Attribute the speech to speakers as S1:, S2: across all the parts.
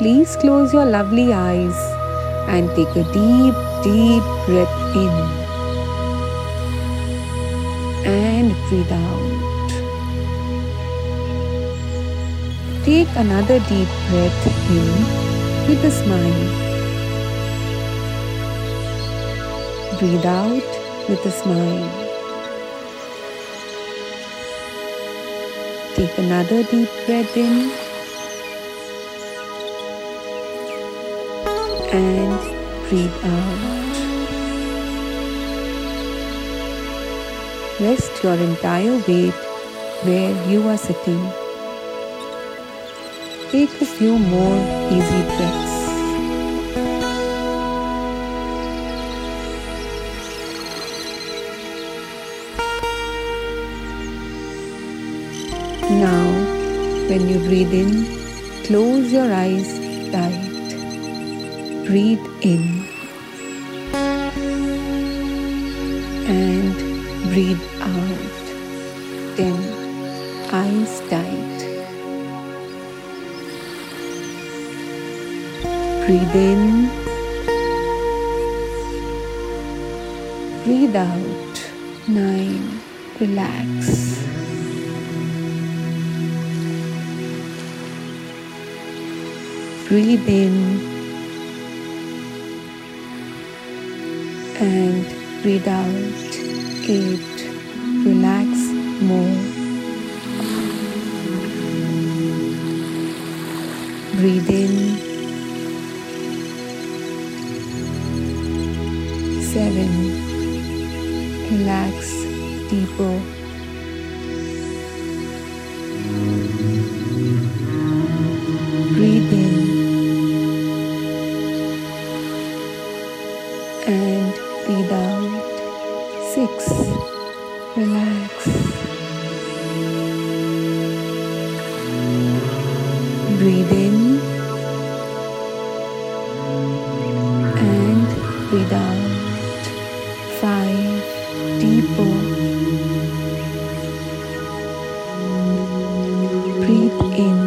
S1: please close your lovely eyes and take a deep, deep breath in and breathe out. Take another deep breath in with a smile. Breathe out with a smile. Take another deep breath in and breathe out. Rest your entire weight where you are sitting. Take a few more easy breaths. Now, when you breathe in, close your eyes tight. Breathe in and breathe out. Then, eyes tight. Breathe in, breathe out. Nine, relax. Breathe in and breathe out. Eight. Relax more. Breathe in. Seven. Relax deeper. Breathe in and breathe out. Five. Deeper. Breathe in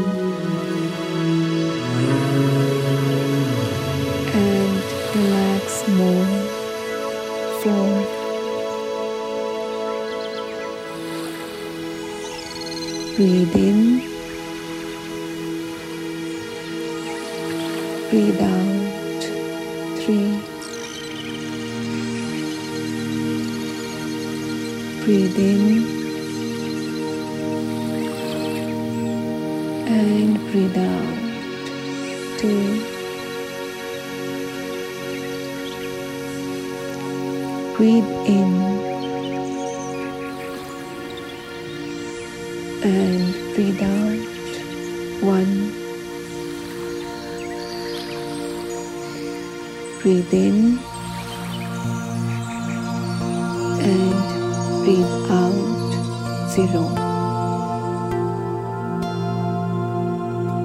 S1: and relax more. Four. Breathe in. Breathe out. Three. Breathe in and breathe out. Two. Breathe in and breathe out. One. Breathe in and breathe out. Zero.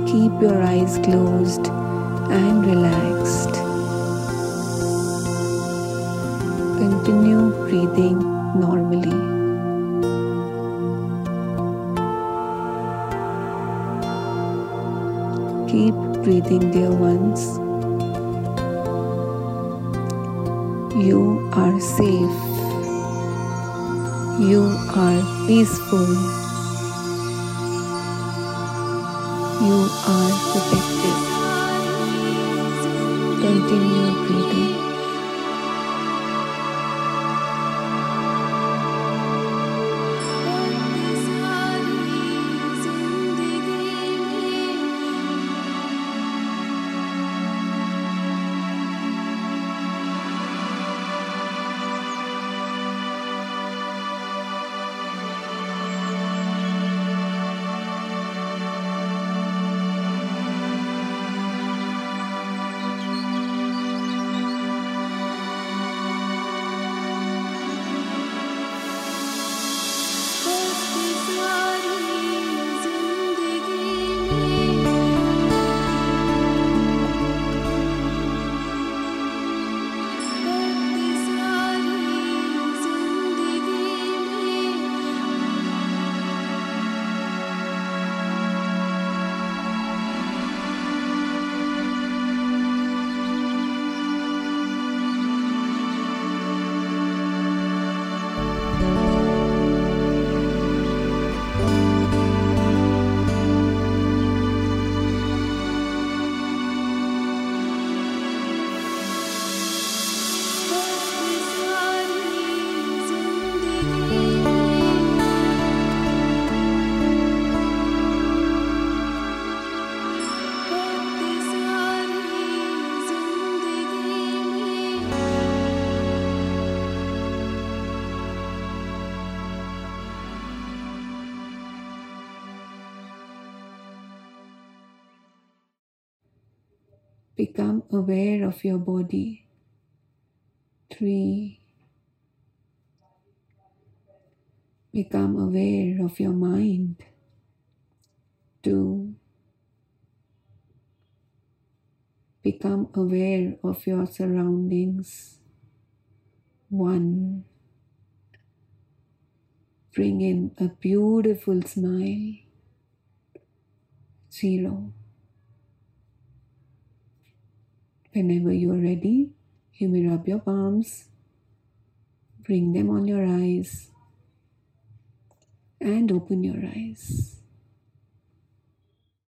S1: Keep your eyes closed and relaxed. Continue breathing normally. Keep breathing, dear ones. You are safe. You are peaceful. You are protected. Continue breathing. Become aware of your body. Three. Become aware of your mind. Two. Become aware of your surroundings. One. Bring in a beautiful smile. Zero. Whenever you are ready, you may rub your palms, bring them on your eyes, and open your eyes.